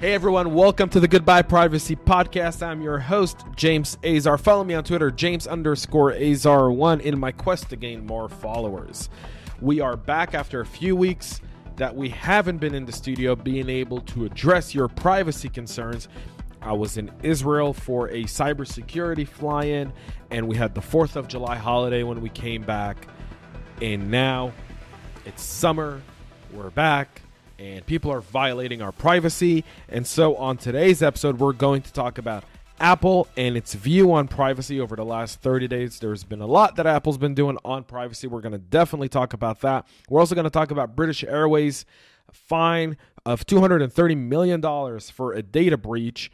Hey everyone, welcome to the Goodbye Privacy Podcast. I'm your host, James Azar. Follow me on Twitter, James underscore Azar1, in my quest to gain more followers. We are back after a few weeks that we haven't been in the studio being able to address your privacy concerns. I was in Israel for a cybersecurity fly in, and we had the 4th of July holiday when we came back. And now it's summer, we're back and people are violating our privacy. And so, on today's episode, we're going to talk about Apple and its view on privacy over the last 30 days. There's been a lot that Apple's been doing on privacy. We're going to definitely talk about that. We're also going to talk about British Airways fine of $230 million for a data breach.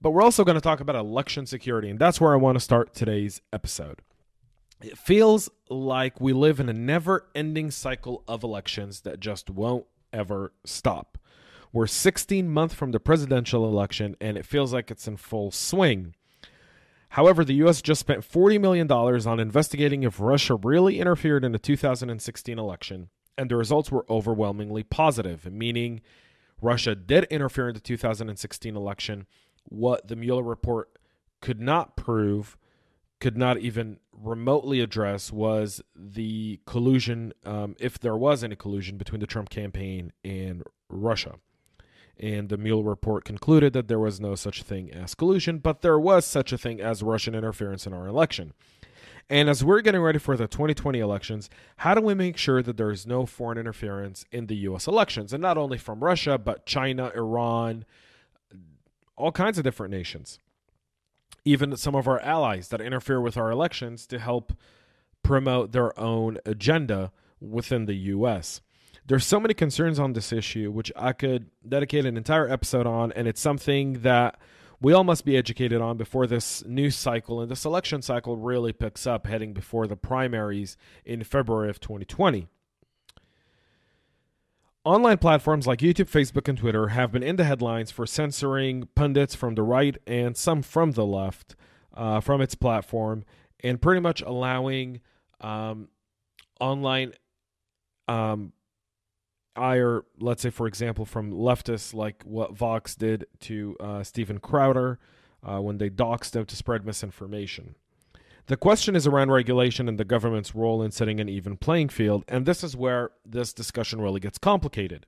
But we're also going to talk about election security, and that's where I want to start today's episode. It feels like we live in a never ending cycle of elections that just won't ever stop. We're 16 months from the presidential election, and it feels like it's in full swing. However, the U.S. just spent $40 million on investigating if Russia really interfered in the 2016 election, and the results were overwhelmingly positive, meaning Russia did interfere in the 2016 election. What the Mueller report could not prove could not even remotely address was the collusion, um, if there was any collusion between the Trump campaign and Russia. And the Mueller report concluded that there was no such thing as collusion, but there was such a thing as Russian interference in our election. And as we're getting ready for the 2020 elections, how do we make sure that there is no foreign interference in the US elections? And not only from Russia, but China, Iran, all kinds of different nations even some of our allies that interfere with our elections to help promote their own agenda within the US. There's so many concerns on this issue, which I could dedicate an entire episode on, and it's something that we all must be educated on before this news cycle and this election cycle really picks up heading before the primaries in February of 2020. Online platforms like YouTube, Facebook, and Twitter have been in the headlines for censoring pundits from the right and some from the left uh, from its platform and pretty much allowing um, online um, ire, let's say, for example, from leftists like what Vox did to uh, Steven Crowder uh, when they doxed him to spread misinformation. The question is around regulation and the government's role in setting an even playing field, and this is where this discussion really gets complicated.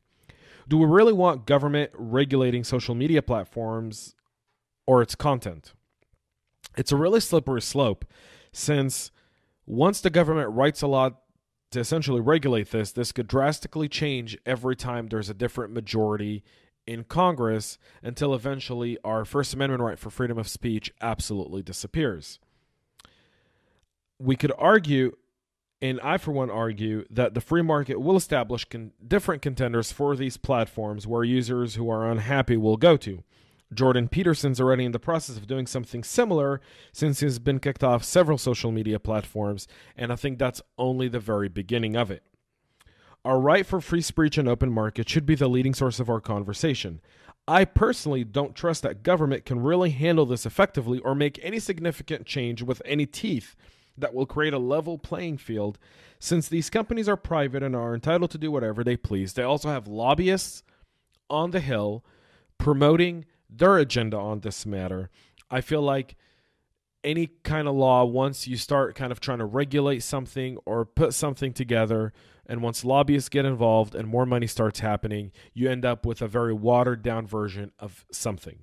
Do we really want government regulating social media platforms or its content? It's a really slippery slope since once the government writes a law to essentially regulate this, this could drastically change every time there's a different majority in Congress until eventually our First Amendment right for freedom of speech absolutely disappears we could argue, and I for one argue, that the free market will establish con- different contenders for these platforms where users who are unhappy will go to. Jordan Peterson's already in the process of doing something similar since he's been kicked off several social media platforms, and I think that's only the very beginning of it. Our right for free speech and open market should be the leading source of our conversation. I personally don't trust that government can really handle this effectively or make any significant change with any teeth that will create a level playing field since these companies are private and are entitled to do whatever they please. They also have lobbyists on the Hill promoting their agenda on this matter. I feel like any kind of law, once you start kind of trying to regulate something or put something together, and once lobbyists get involved and more money starts happening, you end up with a very watered down version of something.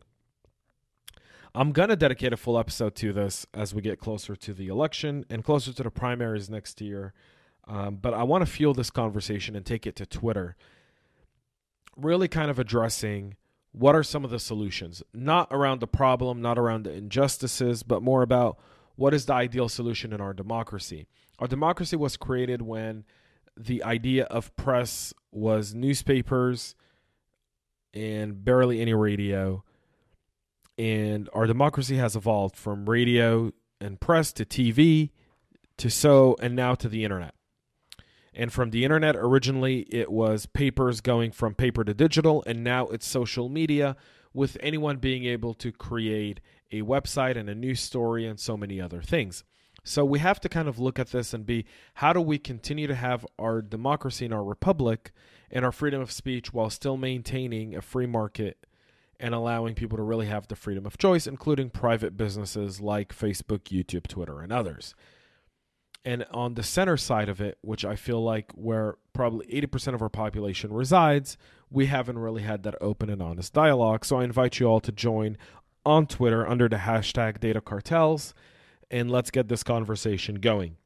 I'm going to dedicate a full episode to this as we get closer to the election and closer to the primaries next year. Um, but I want to fuel this conversation and take it to Twitter. Really kind of addressing what are some of the solutions, not around the problem, not around the injustices, but more about what is the ideal solution in our democracy. Our democracy was created when the idea of press was newspapers and barely any radio and our democracy has evolved from radio and press to TV to so and now to the internet. And from the internet, originally it was papers going from paper to digital, and now it's social media with anyone being able to create a website and a news story and so many other things. So we have to kind of look at this and be how do we continue to have our democracy and our republic and our freedom of speech while still maintaining a free market and allowing people to really have the freedom of choice, including private businesses like Facebook, YouTube, Twitter, and others. And on the center side of it, which I feel like where probably 80% of our population resides, we haven't really had that open and honest dialogue. So I invite you all to join on Twitter under the hashtag data cartels and let's get this conversation going.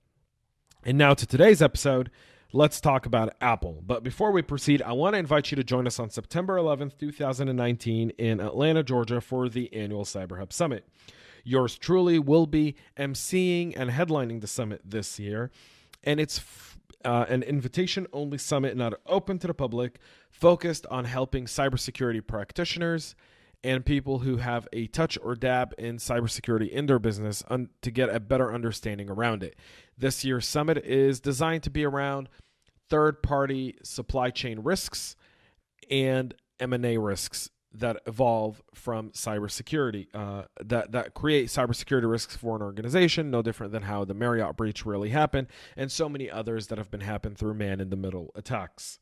And now to today's episode, let's talk about Apple. But before we proceed, I want to invite you to join us on September 11th, 2019 in Atlanta, Georgia for the annual CyberHub Summit. Yours truly will be emceeing and headlining the summit this year. And it's uh, an invitation only summit, not open to the public, focused on helping cybersecurity practitioners and people who have a touch or dab in cybersecurity in their business un- to get a better understanding around it. This year's summit is designed to be around third party supply chain risks and M&A risks that evolve from cybersecurity uh, that that create cybersecurity risks for an organization, no different than how the Marriott breach really happened, and so many others that have been happened through man-in-the-middle attacks.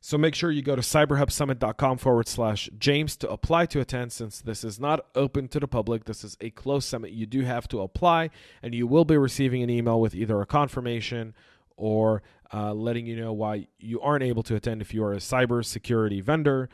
So make sure you go to cyberhubsummit.com forward slash James to apply to attend. Since this is not open to the public, this is a closed summit. You do have to apply, and you will be receiving an email with either a confirmation or uh, letting you know why you aren't able to attend if you are a cybersecurity vendor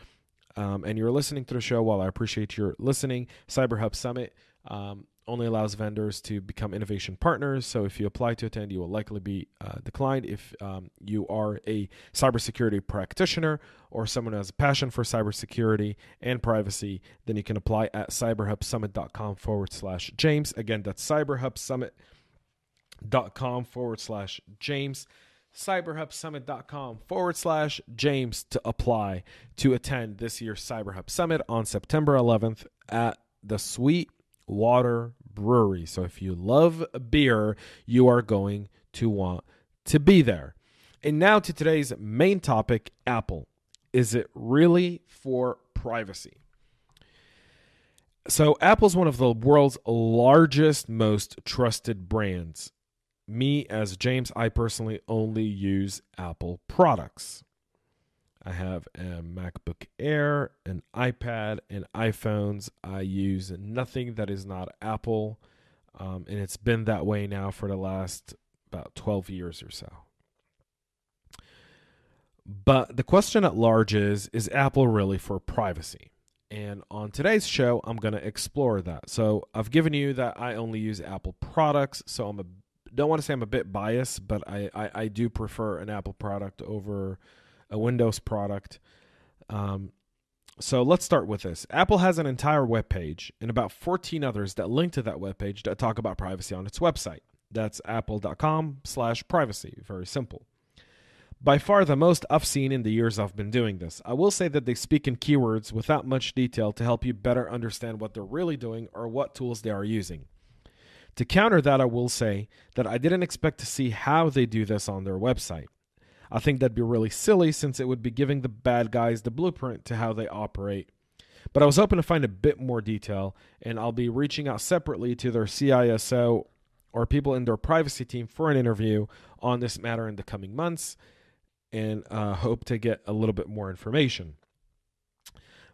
um, and you're listening to the show, while I appreciate your listening, CyberHub Summit um, only allows vendors to become innovation partners. So if you apply to attend, you will likely be uh, declined. If um, you are a cybersecurity practitioner or someone who has a passion for cybersecurity and privacy, then you can apply at cyberhubsummit.com forward slash James. Again, that's cyberhubsummit.com forward slash James cyberhubsummit.com forward slash James to apply to attend this year's CyberHub Summit on September 11th at the Sweet Water Brewery. So if you love beer, you are going to want to be there. And now to today's main topic Apple. Is it really for privacy? So, Apple is one of the world's largest, most trusted brands me as James, I personally only use Apple products. I have a MacBook Air, an iPad, and iPhones. I use nothing that is not Apple, um, and it's been that way now for the last about 12 years or so. But the question at large is Is Apple really for privacy? And on today's show, I'm going to explore that. So I've given you that I only use Apple products, so I'm a don't want to say I'm a bit biased, but I, I, I do prefer an Apple product over a Windows product. Um, so let's start with this. Apple has an entire web page and about 14 others that link to that web page that talk about privacy on its website. That's apple.com slash privacy. Very simple. By far the most I've seen in the years I've been doing this. I will say that they speak in keywords without much detail to help you better understand what they're really doing or what tools they are using. To counter that, I will say that I didn't expect to see how they do this on their website. I think that'd be really silly since it would be giving the bad guys the blueprint to how they operate. But I was hoping to find a bit more detail, and I'll be reaching out separately to their CISO or people in their privacy team for an interview on this matter in the coming months and uh, hope to get a little bit more information.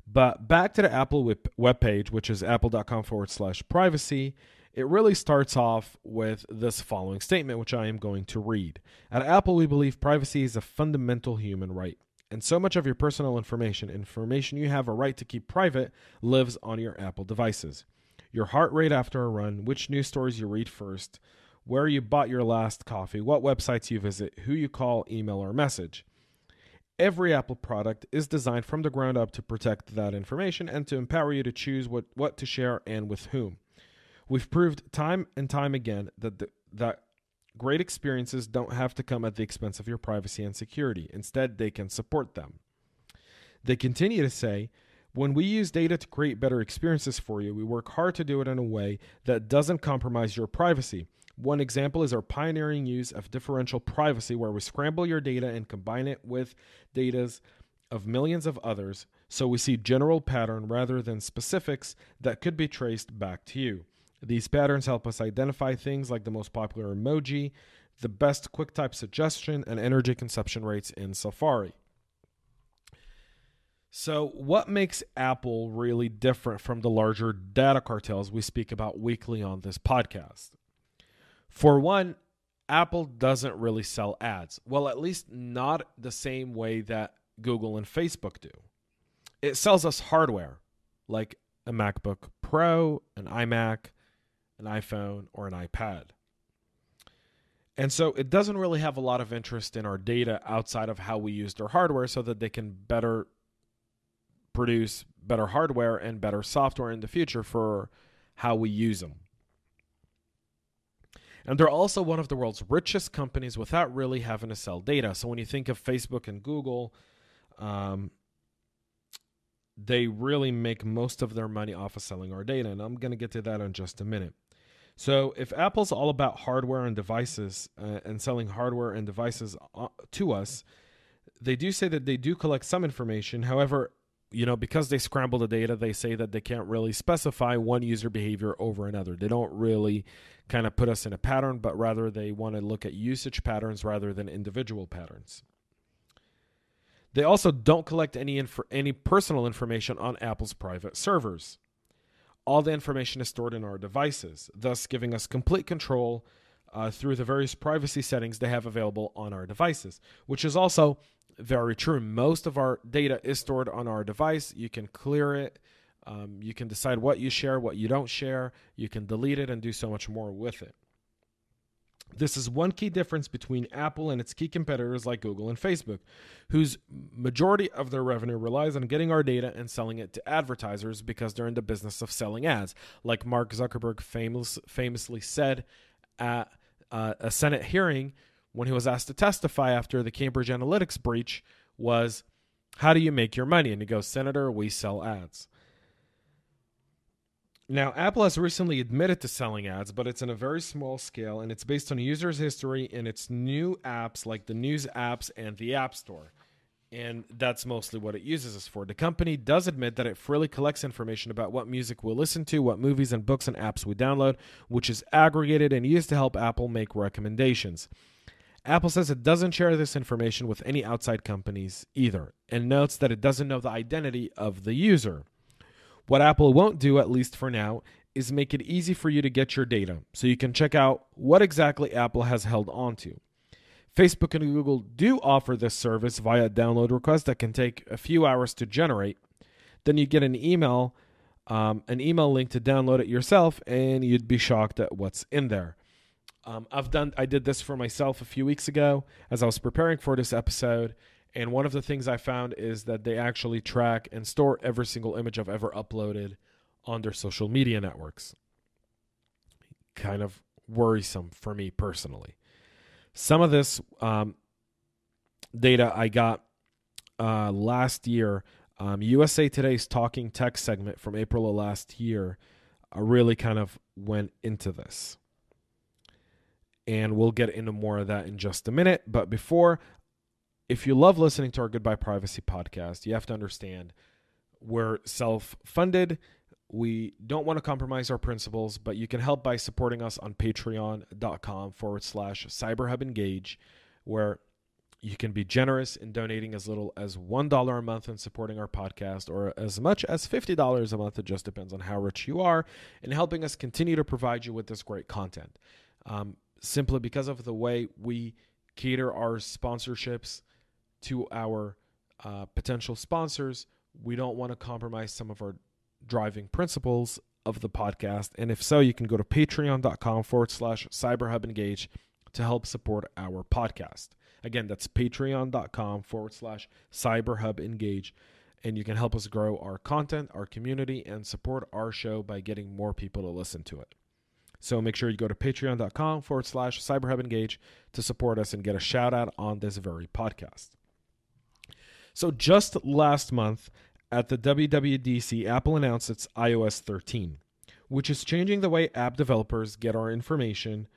But back to the Apple web page, which is apple.com forward slash privacy. It really starts off with this following statement, which I am going to read. At Apple, we believe privacy is a fundamental human right. And so much of your personal information, information you have a right to keep private, lives on your Apple devices. Your heart rate after a run, which news stories you read first, where you bought your last coffee, what websites you visit, who you call, email, or message. Every Apple product is designed from the ground up to protect that information and to empower you to choose what, what to share and with whom. We've proved time and time again that the, that great experiences don't have to come at the expense of your privacy and security. Instead, they can support them. They continue to say, when we use data to create better experiences for you, we work hard to do it in a way that doesn't compromise your privacy. One example is our pioneering use of differential privacy, where we scramble your data and combine it with data's of millions of others, so we see general pattern rather than specifics that could be traced back to you. These patterns help us identify things like the most popular emoji, the best QuickType suggestion, and energy consumption rates in Safari. So, what makes Apple really different from the larger data cartels we speak about weekly on this podcast? For one, Apple doesn't really sell ads. Well, at least not the same way that Google and Facebook do. It sells us hardware like a MacBook Pro, an iMac, an iPhone, or an iPad. And so it doesn't really have a lot of interest in our data outside of how we use their hardware so that they can better produce better hardware and better software in the future for how we use them. And they're also one of the world's richest companies without really having to sell data. So when you think of Facebook and Google, um, they really make most of their money off of selling our data. And I'm going to get to that in just a minute. So if Apple's all about hardware and devices uh, and selling hardware and devices uh, to us, they do say that they do collect some information. However, you know, because they scramble the data, they say that they can't really specify one user behavior over another. They don't really kind of put us in a pattern, but rather they want to look at usage patterns rather than individual patterns. They also don't collect any inf- any personal information on Apple's private servers. All the information is stored in our devices, thus giving us complete control uh, through the various privacy settings they have available on our devices, which is also very true. Most of our data is stored on our device. You can clear it. Um, you can decide what you share, what you don't share. You can delete it and do so much more with it. This is one key difference between Apple and its key competitors like Google and Facebook, whose majority of their revenue relies on getting our data and selling it to advertisers because they're in the business of selling ads. Like Mark Zuckerberg famous, famously said at uh, a Senate hearing when he was asked to testify after the Cambridge Analytica breach was, How do you make your money? And he goes, Senator, we sell ads. Now, Apple has recently admitted to selling ads, but it's in a very small scale and it's based on user's history in its new apps like the News apps and the App Store. And that's mostly what it uses us for. The company does admit that it freely collects information about what music we'll listen to, what movies and books and apps we download, which is aggregated and used to help Apple make recommendations. Apple says it doesn't share this information with any outside companies either, and notes that it doesn't know the identity of the user. What Apple won't do, at least for now, is make it easy for you to get your data so you can check out what exactly Apple has held onto. Facebook and Google do offer this service via download request that can take a few hours to generate. Then you get an email, um, an email link to download it yourself, and you'd be shocked at what's in there. Um, I've done I did this for myself a few weeks ago as I was preparing for this episode, and one of the things I found is that they actually track and store every single image I've ever uploaded on their social media networks. Kind of worrisome for me personally. Some of this um, data I got uh, last year. Um, USA Today's Talking Tech segment from April of last year uh, really kind of went into this and we'll get into more of that in just a minute. But before, if you love listening to our Goodbye Privacy podcast, you have to understand we're self funded. We don't want to compromise our principles, but you can help by supporting us on patreon.com forward slash cyberhub engage, where you can be generous in donating as little as $1 a month and supporting our podcast, or as much as $50 a month. It just depends on how rich you are, in helping us continue to provide you with this great content. Um, simply because of the way we cater our sponsorships to our uh, potential sponsors. We don't want to compromise some of our driving principles of the podcast. And if so, you can go to patreon.com forward slash cyberhubengage to help support our podcast. Again, that's patreon.com forward slash cyberhubengage. And you can help us grow our content, our community, and support our show by getting more people to listen to it. So make sure you go to patreon.com forward slash cyberhubengage to support us and get a shout out on this very podcast. So just last month at the WWDC, Apple announced its iOS 13, which is changing the way app developers get our information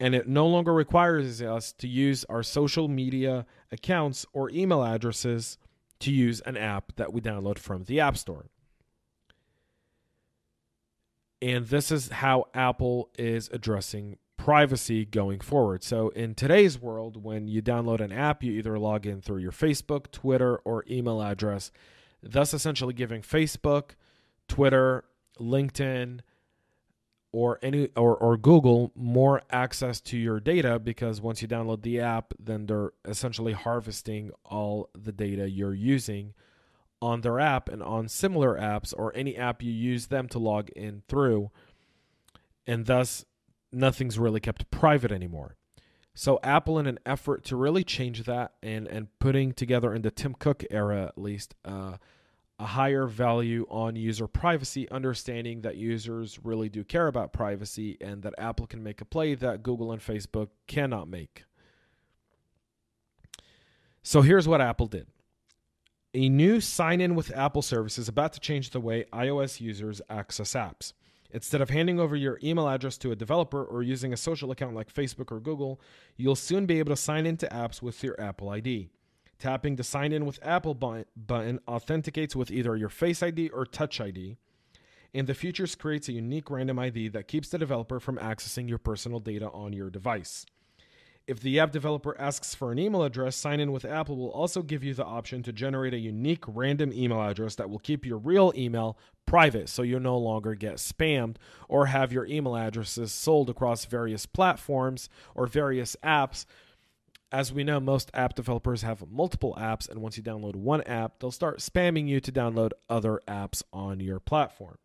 and it no longer requires us to use our social media accounts or email addresses to use an app that we download from the App Store. And this is how Apple is addressing privacy going forward. So, in today's world, when you download an app, you either log in through your Facebook, Twitter, or email address. thus essentially giving Facebook, Twitter, LinkedIn, or any or, or Google more access to your data because once you download the app, then they're essentially harvesting all the data you're using on their app and on similar apps or any app you use them to log in through. And thus nothing's really kept private anymore. So Apple, in an effort to really change that and and putting together in the Tim Cook era at least uh, a higher value on user privacy, understanding that users really do care about privacy and that Apple can make a play that Google and Facebook cannot make. So here's what Apple did. A new sign in with Apple service is about to change the way iOS users access apps. Instead of handing over your email address to a developer or using a social account like Facebook or Google, you'll soon be able to sign into apps with your Apple ID. Tapping the sign in with Apple button authenticates with either your Face ID or Touch ID. And the Futures creates a unique random ID that keeps the developer from accessing your personal data on your device. If the app developer asks for an email address, sign in with Apple will also give you the option to generate a unique random email address that will keep your real email private so you no longer get spammed or have your email addresses sold across various platforms or various apps. As we know, most app developers have multiple apps, and once you download one app, they'll start spamming you to download other apps on your platform.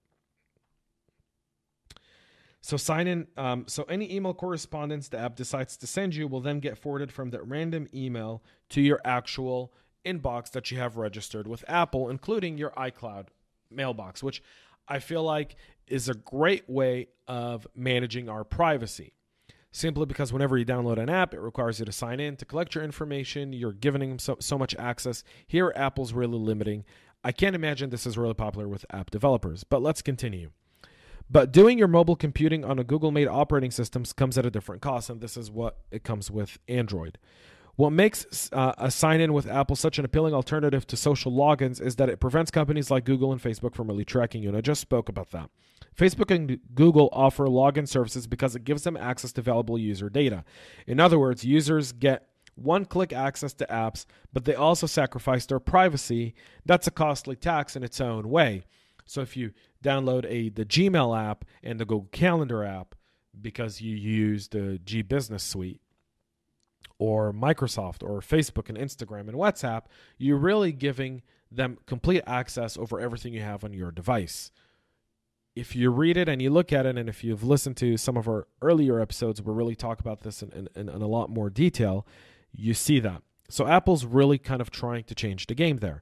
So sign in. Um, so any email correspondence the app decides to send you will then get forwarded from that random email to your actual inbox that you have registered with Apple, including your iCloud mailbox, which I feel like is a great way of managing our privacy. Simply because whenever you download an app, it requires you to sign in to collect your information. You're giving them so, so much access. Here, Apple's really limiting. I can't imagine this is really popular with app developers, but let's continue. But doing your mobile computing on a Google made operating system comes at a different cost, and this is what it comes with Android. What makes uh, a sign in with Apple such an appealing alternative to social logins is that it prevents companies like Google and Facebook from really tracking you. And I just spoke about that. Facebook and Google offer login services because it gives them access to valuable user data. In other words, users get one click access to apps, but they also sacrifice their privacy. That's a costly tax in its own way. So if you download a the Gmail app and the Google Calendar app because you use the G Business Suite or Microsoft or Facebook and Instagram and WhatsApp, you're really giving them complete access over everything you have on your device. If you read it and you look at it, and if you've listened to some of our earlier episodes, we really talk about this in, in, in a lot more detail, you see that. So Apple's really kind of trying to change the game there.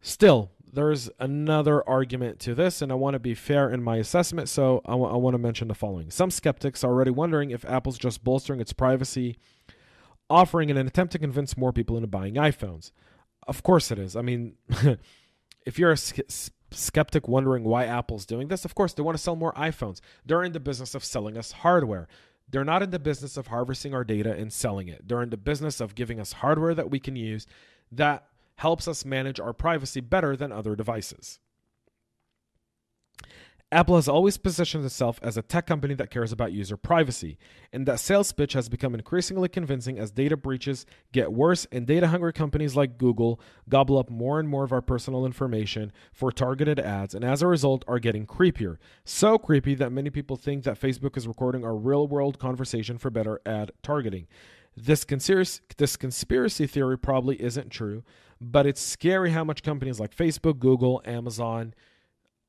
Still, there's another argument to this, and I want to be fair in my assessment, so I, w- I want to mention the following. Some skeptics are already wondering if Apple's just bolstering its privacy offering in an attempt to convince more people into buying iPhones. Of course it is. I mean, if you're a skeptic wondering why Apple's doing this, of course they want to sell more iPhones. They're in the business of selling us hardware. They're not in the business of harvesting our data and selling it. They're in the business of giving us hardware that we can use that helps us manage our privacy better than other devices. Apple has always positioned itself as a tech company that cares about user privacy, and that sales pitch has become increasingly convincing as data breaches get worse and data hungry companies like Google gobble up more and more of our personal information for targeted ads, and as a result, are getting creepier. So creepy that many people think that Facebook is recording our real world conversation for better ad targeting. This conspiracy, this conspiracy theory probably isn't true, but it's scary how much companies like Facebook, Google, Amazon,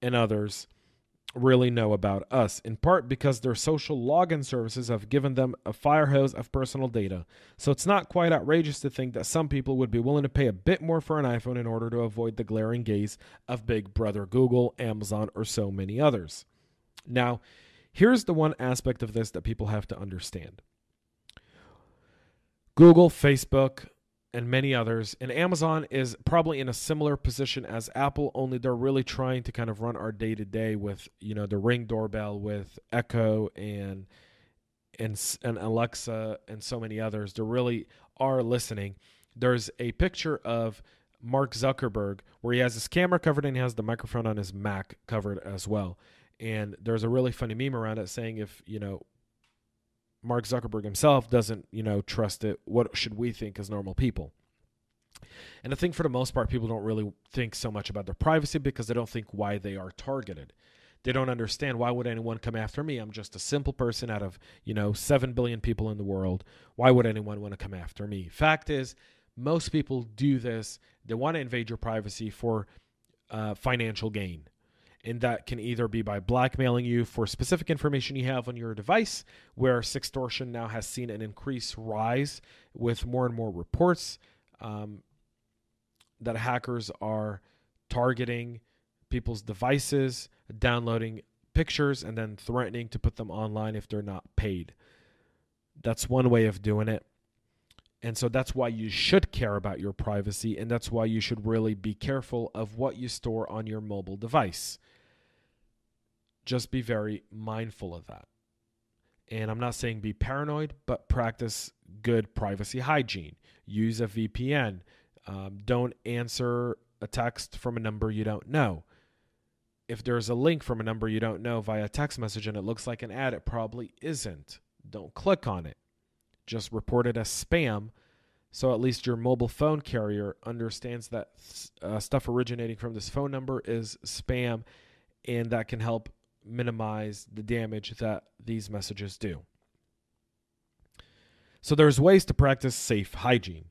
and others really know about us, in part because their social login services have given them a fire hose of personal data. So it's not quite outrageous to think that some people would be willing to pay a bit more for an iPhone in order to avoid the glaring gaze of Big Brother Google, Amazon, or so many others. Now, here's the one aspect of this that people have to understand. Google, Facebook, and many others. And Amazon is probably in a similar position as Apple, only they're really trying to kind of run our day to day with, you know, the Ring doorbell with Echo and and and Alexa and so many others. They really are listening. There's a picture of Mark Zuckerberg where he has his camera covered and he has the microphone on his Mac covered as well. And there's a really funny meme around it saying if, you know, Mark Zuckerberg himself doesn't, you know, trust it, what should we think as normal people? And I think for the most part, people don't really think so much about their privacy because they don't think why they are targeted. They don't understand why would anyone come after me? I'm just a simple person out of, you know, 7 billion people in the world. Why would anyone want to come after me? Fact is, most people do this. They want to invade your privacy for uh, financial gain. And that can either be by blackmailing you for specific information you have on your device, where sextortion now has seen an increased rise with more and more reports um, that hackers are targeting people's devices, downloading pictures, and then threatening to put them online if they're not paid. That's one way of doing it. And so that's why you should care about your privacy, and that's why you should really be careful of what you store on your mobile device. Just be very mindful of that. And I'm not saying be paranoid, but practice good privacy hygiene. Use a VPN. Um, don't answer a text from a number you don't know. If there's a link from a number you don't know via text message and it looks like an ad, it probably isn't. Don't click on it. Just report it as spam so at least your mobile phone carrier understands that uh, stuff originating from this phone number is spam and that can help minimize the damage that these messages do. So there's ways to practice safe hygiene.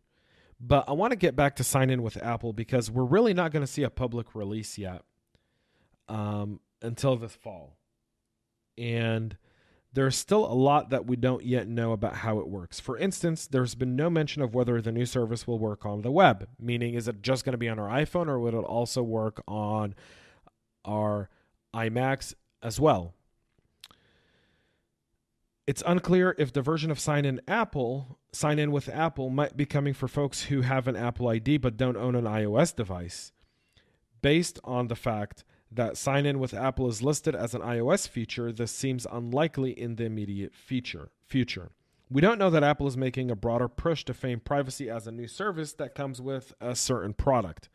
But I want to get back to sign in with Apple because we're really not going to see a public release yet um, until this fall. And there's still a lot that we don't yet know about how it works. For instance, there's been no mention of whether the new service will work on the web, meaning, is it just going to be on our iPhone or will it also work on our iMacs as well? It's unclear if the version of Sign in Apple, Sign in with Apple, might be coming for folks who have an Apple ID but don't own an iOS device, based on the fact that sign in with Apple is listed as an iOS feature. This seems unlikely in the immediate future. Future. We don't know that Apple is making a broader push to fame privacy as a new service that comes with a certain product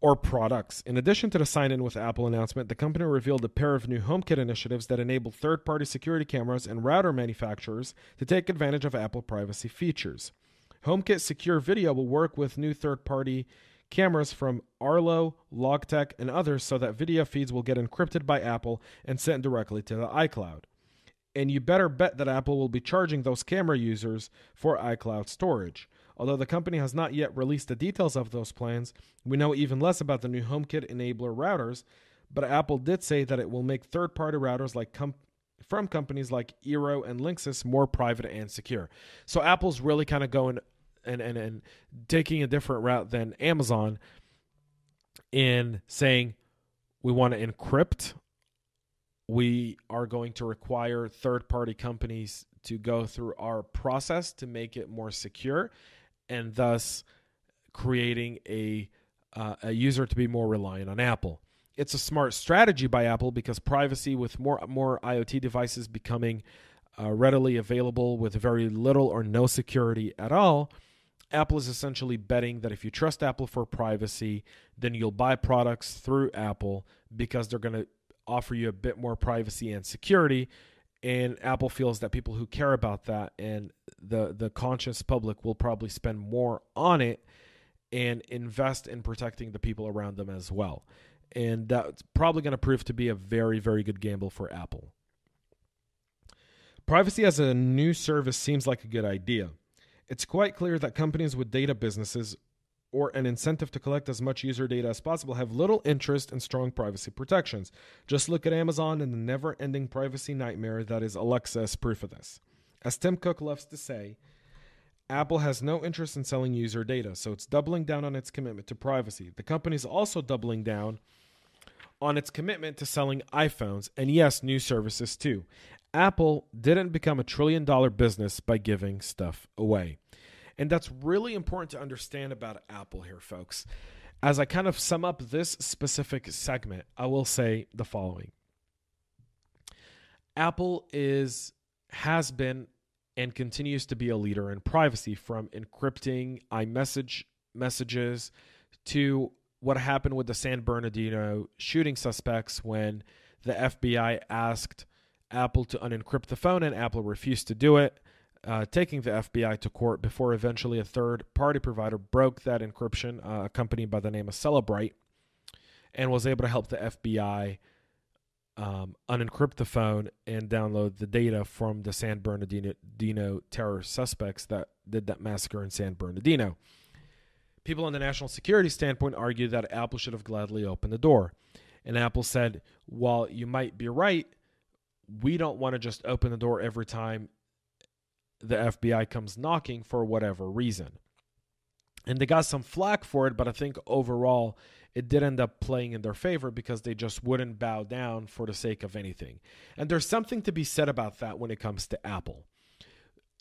or products. In addition to the sign in with Apple announcement, the company revealed a pair of new HomeKit initiatives that enable third party security cameras and router manufacturers to take advantage of Apple privacy features. HomeKit Secure Video will work with new third party cameras from Arlo, Logitech, and others so that video feeds will get encrypted by Apple and sent directly to the iCloud. And you better bet that Apple will be charging those camera users for iCloud storage. Although the company has not yet released the details of those plans, we know even less about the new HomeKit enabler routers, but Apple did say that it will make third party routers like com- from companies like Eero and Linksys more private and secure. So Apple's really kind of going and, and, and taking a different route than Amazon in saying we want to encrypt. We are going to require third party companies to go through our process to make it more secure and thus creating a uh, a user to be more reliant on Apple. It's a smart strategy by Apple because privacy with more more IoT devices becoming uh, readily available with very little or no security at all. Apple is essentially betting that if you trust Apple for privacy, then you'll buy products through Apple because they're going to offer you a bit more privacy and security and Apple feels that people who care about that and the the conscious public will probably spend more on it and invest in protecting the people around them as well. And that's probably going to prove to be a very very good gamble for Apple. Privacy as a new service seems like a good idea. It's quite clear that companies with data businesses or an incentive to collect as much user data as possible have little interest in strong privacy protections. Just look at Amazon and the never ending privacy nightmare that is Alexa as proof of this. As Tim Cook loves to say, Apple has no interest in selling user data, so it's doubling down on its commitment to privacy. The company is also doubling down on its commitment to selling iPhones and, yes, new services too. Apple didn't become a trillion dollar business by giving stuff away. And that's really important to understand about Apple here, folks. As I kind of sum up this specific segment, I will say the following Apple is has been and continues to be a leader in privacy from encrypting iMessage messages to what happened with the San Bernardino shooting suspects when the FBI asked Apple to unencrypt the phone and Apple refused to do it. Uh, taking the FBI to court before eventually a third party provider broke that encryption, uh, a company by the name of Cellebrite, and was able to help the FBI um, unencrypt the phone and download the data from the San Bernardino terror suspects that did that massacre in San Bernardino. People on the national security standpoint argue that Apple should have gladly opened the door. And Apple said, while you might be right, we don't want to just open the door every time the FBI comes knocking for whatever reason. And they got some flack for it, but I think overall it did end up playing in their favor because they just wouldn't bow down for the sake of anything. And there's something to be said about that when it comes to Apple.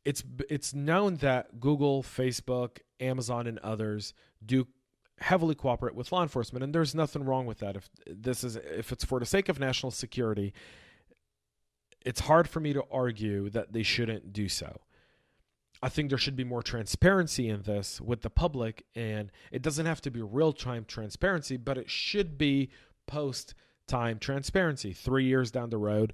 It's it's known that Google, Facebook, Amazon and others do heavily cooperate with law enforcement and there's nothing wrong with that if this is if it's for the sake of national security it's hard for me to argue that they shouldn't do so I think there should be more transparency in this with the public, and it doesn't have to be real time transparency, but it should be post time transparency. Three years down the road,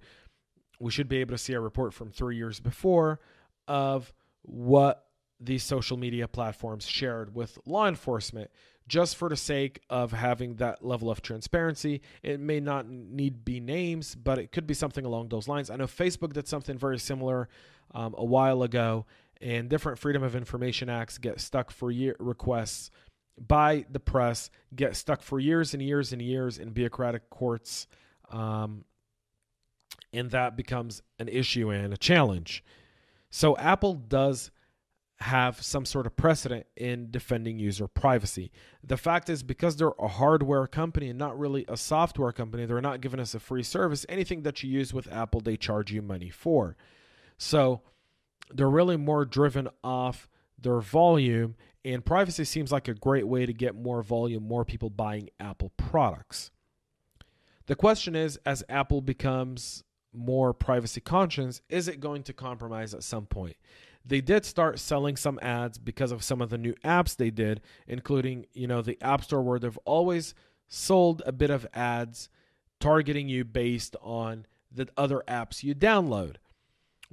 we should be able to see a report from three years before of what these social media platforms shared with law enforcement just for the sake of having that level of transparency. It may not need be names, but it could be something along those lines. I know Facebook did something very similar um, a while ago, and different Freedom of Information Acts get stuck for year requests by the press, get stuck for years and years and years in bureaucratic courts, um, and that becomes an issue and a challenge. So Apple does have some sort of precedent in defending user privacy. The fact is, because they're a hardware company and not really a software company, they're not giving us a free service. Anything that you use with Apple, they charge you money for. So they're really more driven off their volume, and privacy seems like a great way to get more volume, more people buying Apple products. The question is as Apple becomes more privacy conscious, is it going to compromise at some point? They did start selling some ads because of some of the new apps they did, including, you know, the App Store where they've always sold a bit of ads targeting you based on the other apps you download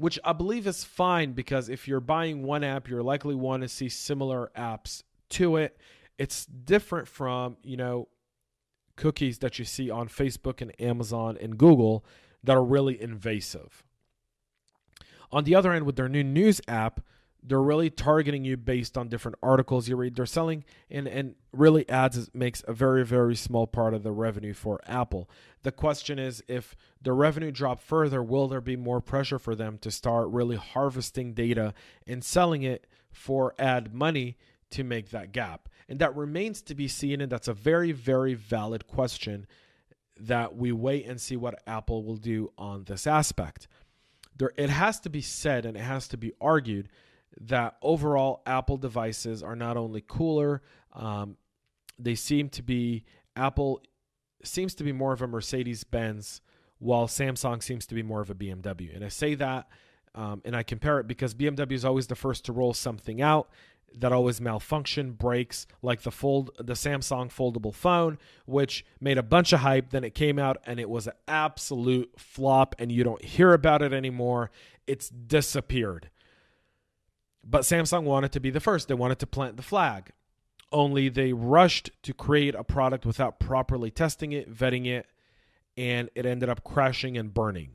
which I believe is fine because if you're buying one app, you're likely want to see similar apps to it. It's different from, you know, cookies that you see on Facebook and Amazon and Google that are really invasive. On the other end, with their new news app, they're really targeting you based on different articles you read. They're selling and and really ads makes a very very small part of the revenue for Apple. The question is if the revenue drop further, will there be more pressure for them to start really harvesting data and selling it for ad money to make that gap? And that remains to be seen and that's a very very valid question that we wait and see what Apple will do on this aspect. There it has to be said and it has to be argued that overall Apple devices are not only cooler, um, they seem to be Apple seems to be more of a Mercedes Benz, while Samsung seems to be more of a BMW. And I say that um, and I compare it because BMW is always the first to roll something out that always malfunction breaks like the fold the Samsung foldable phone which made a bunch of hype then it came out and it was an absolute flop and you don't hear about it anymore it's disappeared but Samsung wanted to be the first. They wanted to plant the flag. Only they rushed to create a product without properly testing it, vetting it, and it ended up crashing and burning.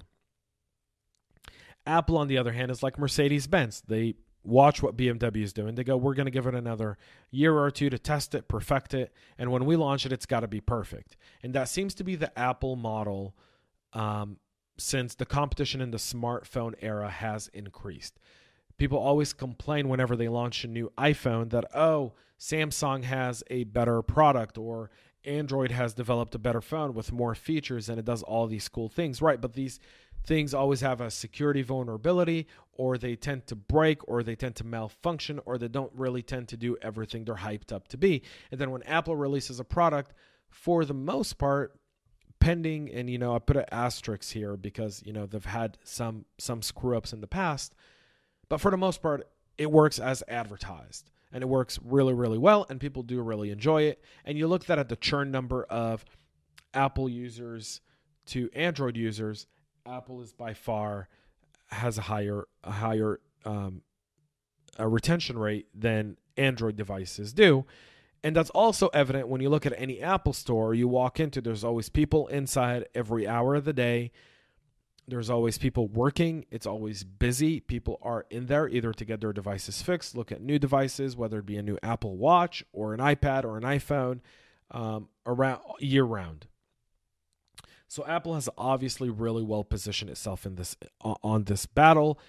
Apple, on the other hand, is like Mercedes Benz. They watch what BMW is doing. They go, we're going to give it another year or two to test it, perfect it, and when we launch it, it's got to be perfect. And that seems to be the Apple model um, since the competition in the smartphone era has increased people always complain whenever they launch a new iPhone that, oh, Samsung has a better product or Android has developed a better phone with more features and it does all these cool things. Right. But these things always have a security vulnerability or they tend to break or they tend to malfunction or they don't really tend to do everything they're hyped up to be. And then when Apple releases a product, for the most part, pending and you know I put an asterisk here because you know they've had some some screw ups in the past but for the most part, it works as advertised and it works really, really well, and people do really enjoy it. And you look that at the churn number of Apple users to Android users, Apple is by far has a higher a higher um, uh, retention rate than Android devices do. And that's also evident when you look at any Apple store you walk into, there's always people inside every hour of the day. There's always people working. It's always busy. People are in there either to get their devices fixed, look at new devices, whether it be a new Apple Watch or an iPad or an iPhone, um, around year round. So Apple has obviously really well positioned itself in this on this battle,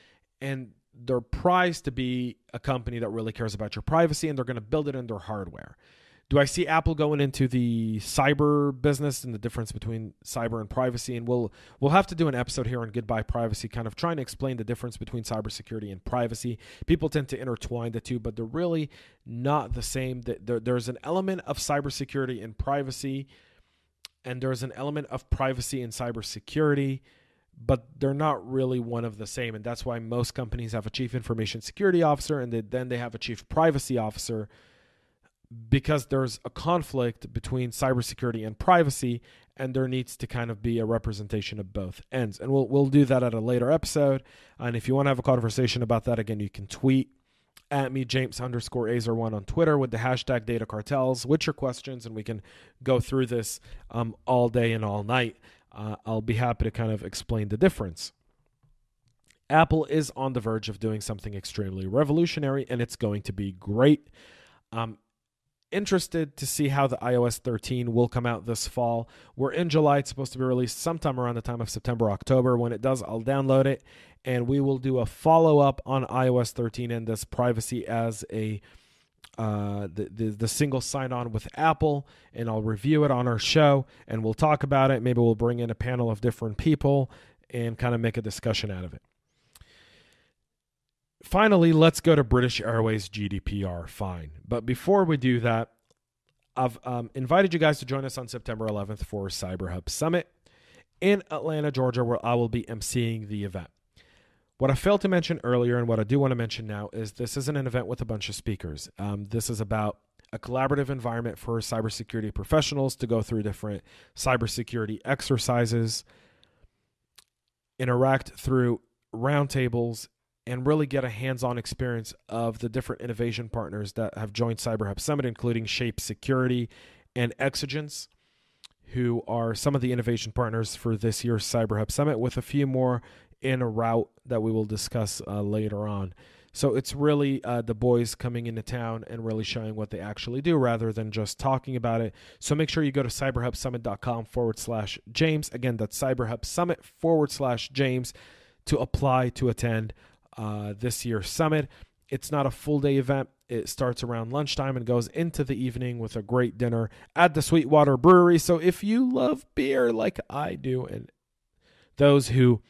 and they're prized to be a company that really cares about your privacy, and they're going to build it in their hardware. Do I see Apple going into the cyber business and the difference between cyber and privacy? And we'll we'll have to do an episode here on goodbye privacy, kind of trying to explain the difference between cybersecurity and privacy. People tend to intertwine the two, but they're really not the same. There's an element of cybersecurity and privacy and there's an element of privacy in cybersecurity, but they're not really one of the same. And that's why most companies have a chief information security officer and then they have a chief privacy officer because there's a conflict between cybersecurity and privacy, and there needs to kind of be a representation of both ends. And we'll we'll do that at a later episode. And if you want to have a conversation about that, again, you can tweet at me, James underscore Azar1 on Twitter with the hashtag data cartels with your questions, and we can go through this um, all day and all night. Uh, I'll be happy to kind of explain the difference. Apple is on the verge of doing something extremely revolutionary, and it's going to be great. Um, interested to see how the iOS 13 will come out this fall. We're in July. It's supposed to be released sometime around the time of September, October. When it does, I'll download it and we will do a follow up on iOS 13 and this privacy as a uh, the, the, the single sign on with Apple, and I'll review it on our show, and we'll talk about it. Maybe we'll bring in a panel of different people and kind of make a discussion out of it. Finally, let's go to British Airways GDPR fine. But before we do that, I've um, invited you guys to join us on September 11th for Cyber Hub Summit in Atlanta, Georgia, where I will be emceeing the event. What I failed to mention earlier, and what I do want to mention now, is this isn't an event with a bunch of speakers. Um, this is about a collaborative environment for cybersecurity professionals to go through different cybersecurity exercises, interact through roundtables, and really get a hands on experience of the different innovation partners that have joined CyberHub Summit, including Shape Security and Exigence, who are some of the innovation partners for this year's CyberHub Summit, with a few more in a route that we will discuss uh, later on. So it's really uh, the boys coming into town and really showing what they actually do rather than just talking about it. So make sure you go to cyberhubsummit.com forward slash James. Again, that's cyberhubsummit forward slash James to apply to attend uh, this year's summit. It's not a full day event. It starts around lunchtime and goes into the evening with a great dinner at the Sweetwater Brewery. So if you love beer like I do, and those who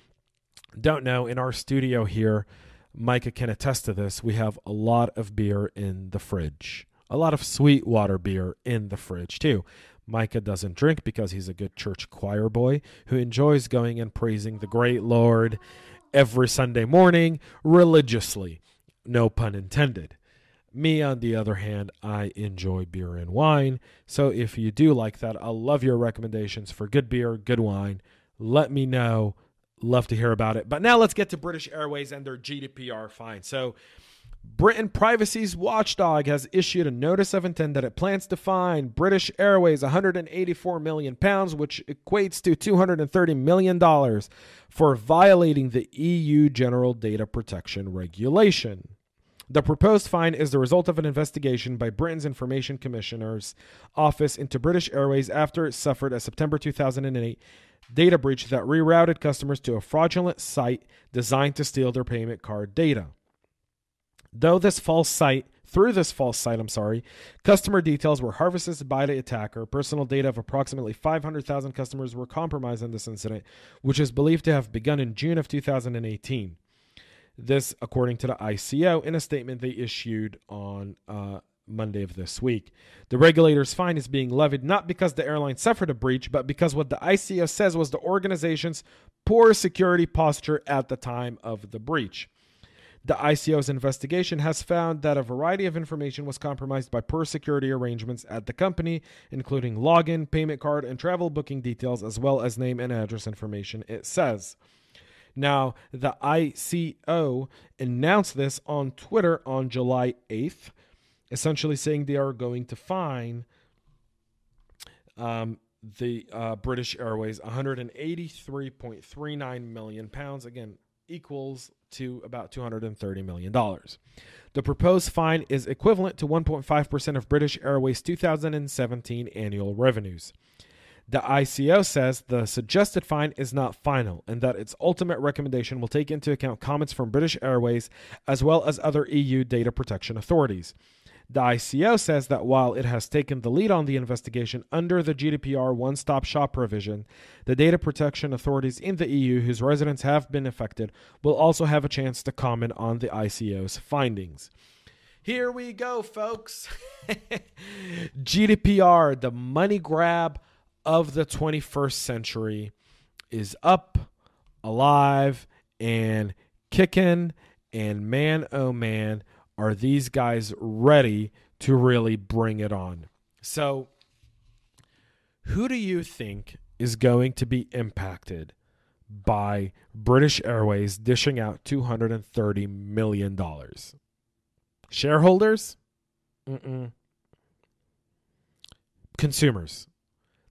don't know, in our studio here, Micah can attest to this. We have a lot of beer in the fridge, a lot of Sweetwater beer in the fridge, too. Micah doesn't drink because he's a good church choir boy who enjoys going and praising the great Lord every Sunday morning religiously. No pun intended. Me, on the other hand, I enjoy beer and wine. So if you do like that, I'll love your recommendations for good beer, good wine. Let me know love to hear about it. But now let's get to British Airways and their GDPR fine. So, Britain Privacy's watchdog has issued a notice of intent that it plans to fine British Airways 184 million pounds, which equates to 230 million dollars, for violating the EU General Data Protection Regulation. The proposed fine is the result of an investigation by Britain's Information Commissioner's Office into British Airways after it suffered a September 2008 data breach that rerouted customers to a fraudulent site designed to steal their payment card data. Though this false site, through this false site, I'm sorry, customer details were harvested by the attacker. Personal data of approximately 500,000 customers were compromised in this incident, which is believed to have begun in June of 2018. This, according to the ICO, in a statement they issued on uh, Monday of this week. The regulator's fine is being levied not because the airline suffered a breach, but because what the ICO says was the organization's poor security posture at the time of the breach. The ICO's investigation has found that a variety of information was compromised by poor security arrangements at the company, including login, payment card, and travel booking details, as well as name and address information, it says. Now, the ICO announced this on Twitter on July 8th, essentially saying they are going to fine um, the uh, British Airways 183.39 million pounds. Again, equals to about 230 million dollars. The proposed fine is equivalent to 1.5% of British Airways 2017 annual revenues. The ICO says the suggested fine is not final and that its ultimate recommendation will take into account comments from British Airways as well as other EU data protection authorities. The ICO says that while it has taken the lead on the investigation under the GDPR one stop shop provision, the data protection authorities in the EU whose residents have been affected will also have a chance to comment on the ICO's findings. Here we go, folks. GDPR, the money grab of the 21st century, is up, alive, and kicking. And man, oh man, are these guys ready to really bring it on? So, who do you think is going to be impacted by British Airways dishing out $230 million? Shareholders? Mm-mm. Consumers.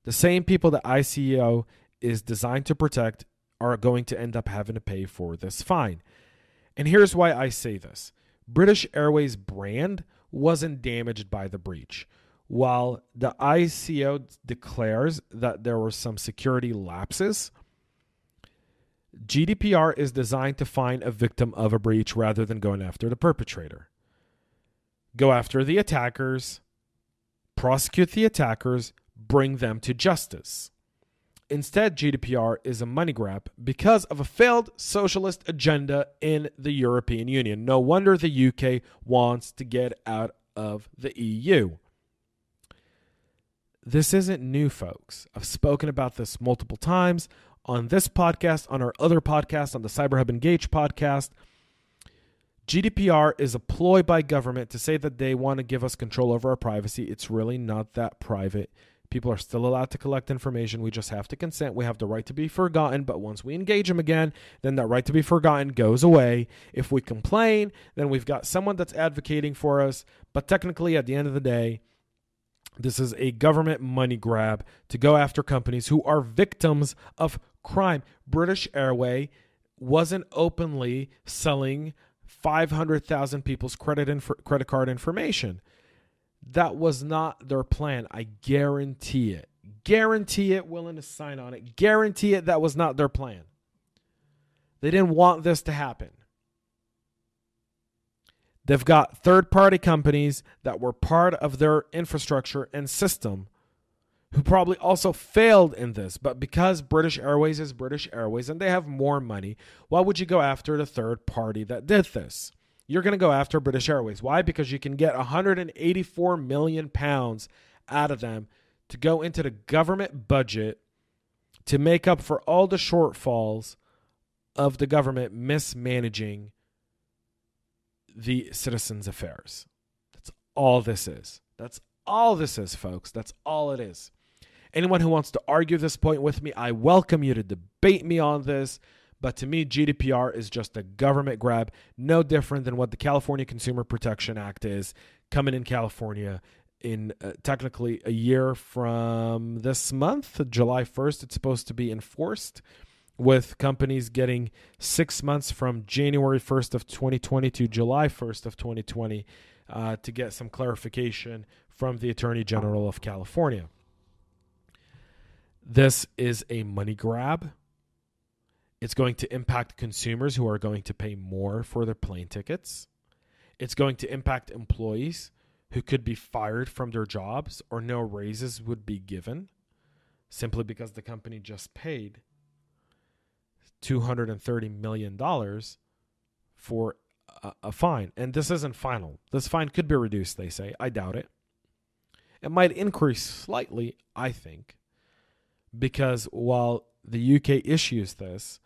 The same people that ICO is designed to protect are going to end up having to pay for this fine. And here's why I say this British Airways brand wasn't damaged by the breach. While the ICO declares that there were some security lapses, GDPR is designed to find a victim of a breach rather than going after the perpetrator. Go after the attackers, prosecute the attackers, bring them to justice. Instead, GDPR is a money grab because of a failed socialist agenda in the European Union. No wonder the UK wants to get out of the EU. This isn't new, folks. I've spoken about this multiple times on this podcast, on our other podcast, on the CyberHub Engage podcast. GDPR is a ploy by government to say that they want to give us control over our privacy. It's really not that private. People are still allowed to collect information. We just have to consent. We have the right to be forgotten. But once we engage them again, then that right to be forgotten goes away. If we complain, then we've got someone that's advocating for us. But technically, at the end of the day, this is a government money grab to go after companies who are victims of crime. British Airway wasn't openly selling 500,000 people's credit inf- credit card information. That was not their plan. I guarantee it. Guarantee it, willing to sign on it. Guarantee it, that was not their plan. They didn't want this to happen. They've got third party companies that were part of their infrastructure and system who probably also failed in this. But because British Airways is British Airways and they have more money, why would you go after the third party that did this? You're going to go after British Airways. Why? Because you can get 184 million pounds out of them to go into the government budget to make up for all the shortfalls of the government mismanaging the citizens' affairs. That's all this is. That's all this is, folks. That's all it is. Anyone who wants to argue this point with me, I welcome you to debate me on this. But to me, GDPR is just a government grab, no different than what the California Consumer Protection Act is coming in California in uh, technically a year from this month, July 1st. It's supposed to be enforced with companies getting six months from January 1st of 2020 to July 1st of 2020 uh, to get some clarification from the Attorney General of California. This is a money grab. It's going to impact consumers who are going to pay more for their plane tickets. It's going to impact employees who could be fired from their jobs or no raises would be given simply because the company just paid $230 million for a, a, fine. And this isn't final. This fine could be reduced, they say. I doubt it. It might increase slightly, I think, because while the UK issues this,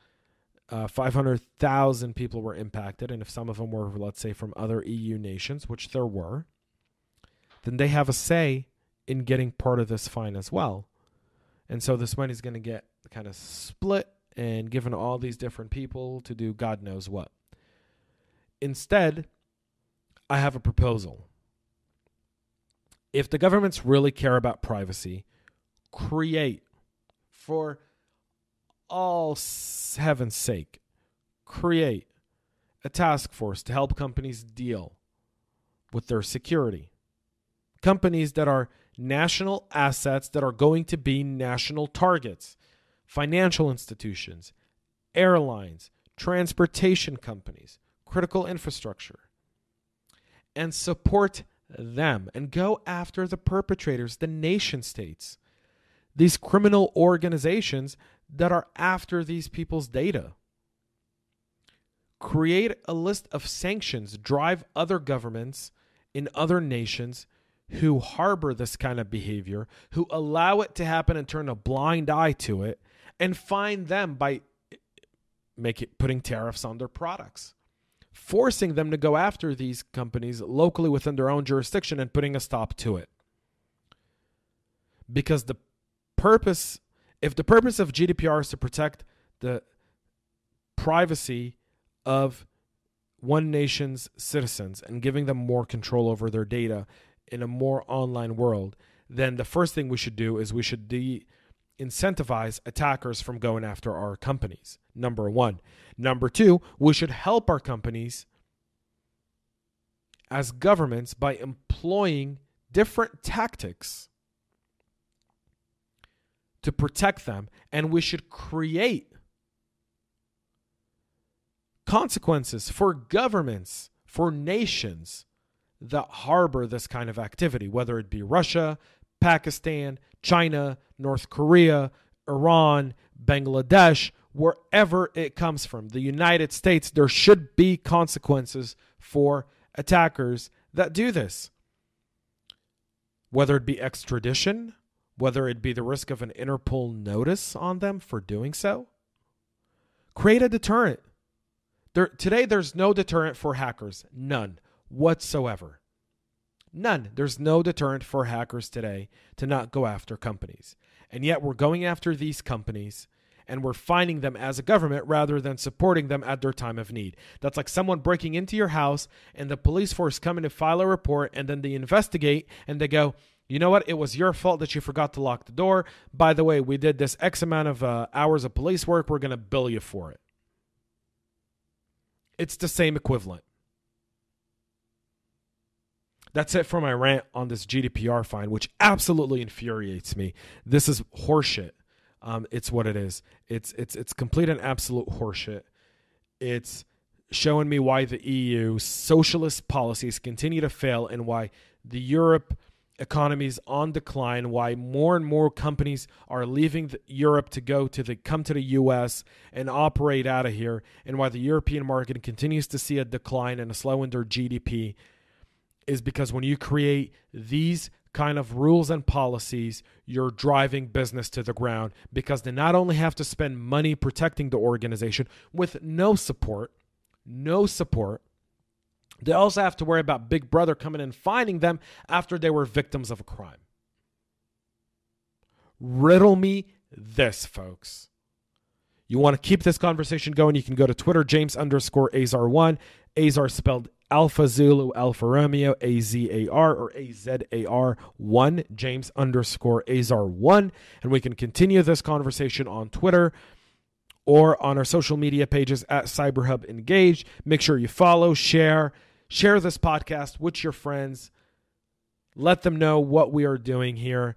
uh, 500,000 people were impacted. And if some of them were, let's say, from other EU nations, which there were, then they have a say in getting part of this fine as well. And so this money is going to get kind of split and given all these different people to do God knows what. Instead, I have a proposal. If the governments really care about privacy, create, for all heaven's sake, create a task force to help companies deal with their security. Companies that are national assets that are going to be national targets, financial institutions, airlines, transportation companies, critical infrastructure, and support them and go after the perpetrators, the nation states, these criminal organizations that are after these people's data. Create a list of sanctions, drive other governments in other nations who harbor this kind of behavior, who allow it to happen and turn a blind eye to it, and find them by make it, putting tariffs on their products, forcing them to go after these companies locally within their own jurisdiction and putting a stop to it. Because the purpose, if the purpose of GDPR is to protect the privacy of one nation's citizens and giving them more control over their data in a more online world, then the first thing we should do is we should de incentivize attackers from going after our companies. Number one. Number two, we should help our companies as governments by employing different tactics to protect them. And we should create consequences for governments, for nations that harbor this kind of activity, whether it be Russia, Pakistan, China, North Korea, Iran, Bangladesh, wherever it comes from. The United States, there should be consequences for attackers that do this. Whether it be extradition, whether it be the risk of an Interpol notice on them for doing so. Create a deterrent. There, today, there's no deterrent for hackers, none whatsoever. None. There's no deterrent for hackers today to not go after companies. And yet, we're going after these companies and we're finding them as a government rather than supporting them at their time of need. That's like someone breaking into your house and the police force coming to file a report and then they investigate and they go, you know what? It was your fault that you forgot to lock the door. By the way, we did this X amount of uh, hours of police work. We're going to bill you for it. It's the same equivalent. That's it for my rant on this GDPR fine, which absolutely infuriates me. This is horseshit. Um, it's what it is. It's it's it's complete and absolute horseshit. It's showing me why the EU socialist policies continue to fail and why the Europe economy is on decline, why more and more companies are leaving Europe to go to the come to the US and operate out of here, and why the European market continues to see a decline and a slow in their GDP is because when you create these kind of rules and policies, you're driving business to the ground because they not only have to spend money protecting the organization with no support, no support, they also have to worry about Big Brother coming and finding them after they were victims of a crime. Riddle me this, folks. You want to keep this conversation going? You can go to Twitter, James underscore Azar1. Azar spelled Alpha Zulu, Alpha Romeo, A Z A R or A Z A R 1, James underscore Azar 1. And we can continue this conversation on Twitter or on our social media pages at CyberHub Engage. Make sure you follow, share, share this podcast with your friends. Let them know what we are doing here.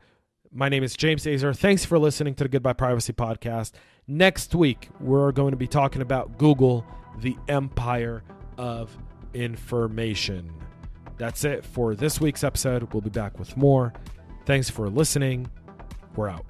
My name is James Azar. Thanks for listening to the Goodbye Privacy podcast. Next week, we're going to be talking about Google, the empire of information. That's it for this week's episode. We'll be back with more. Thanks for listening. We're out.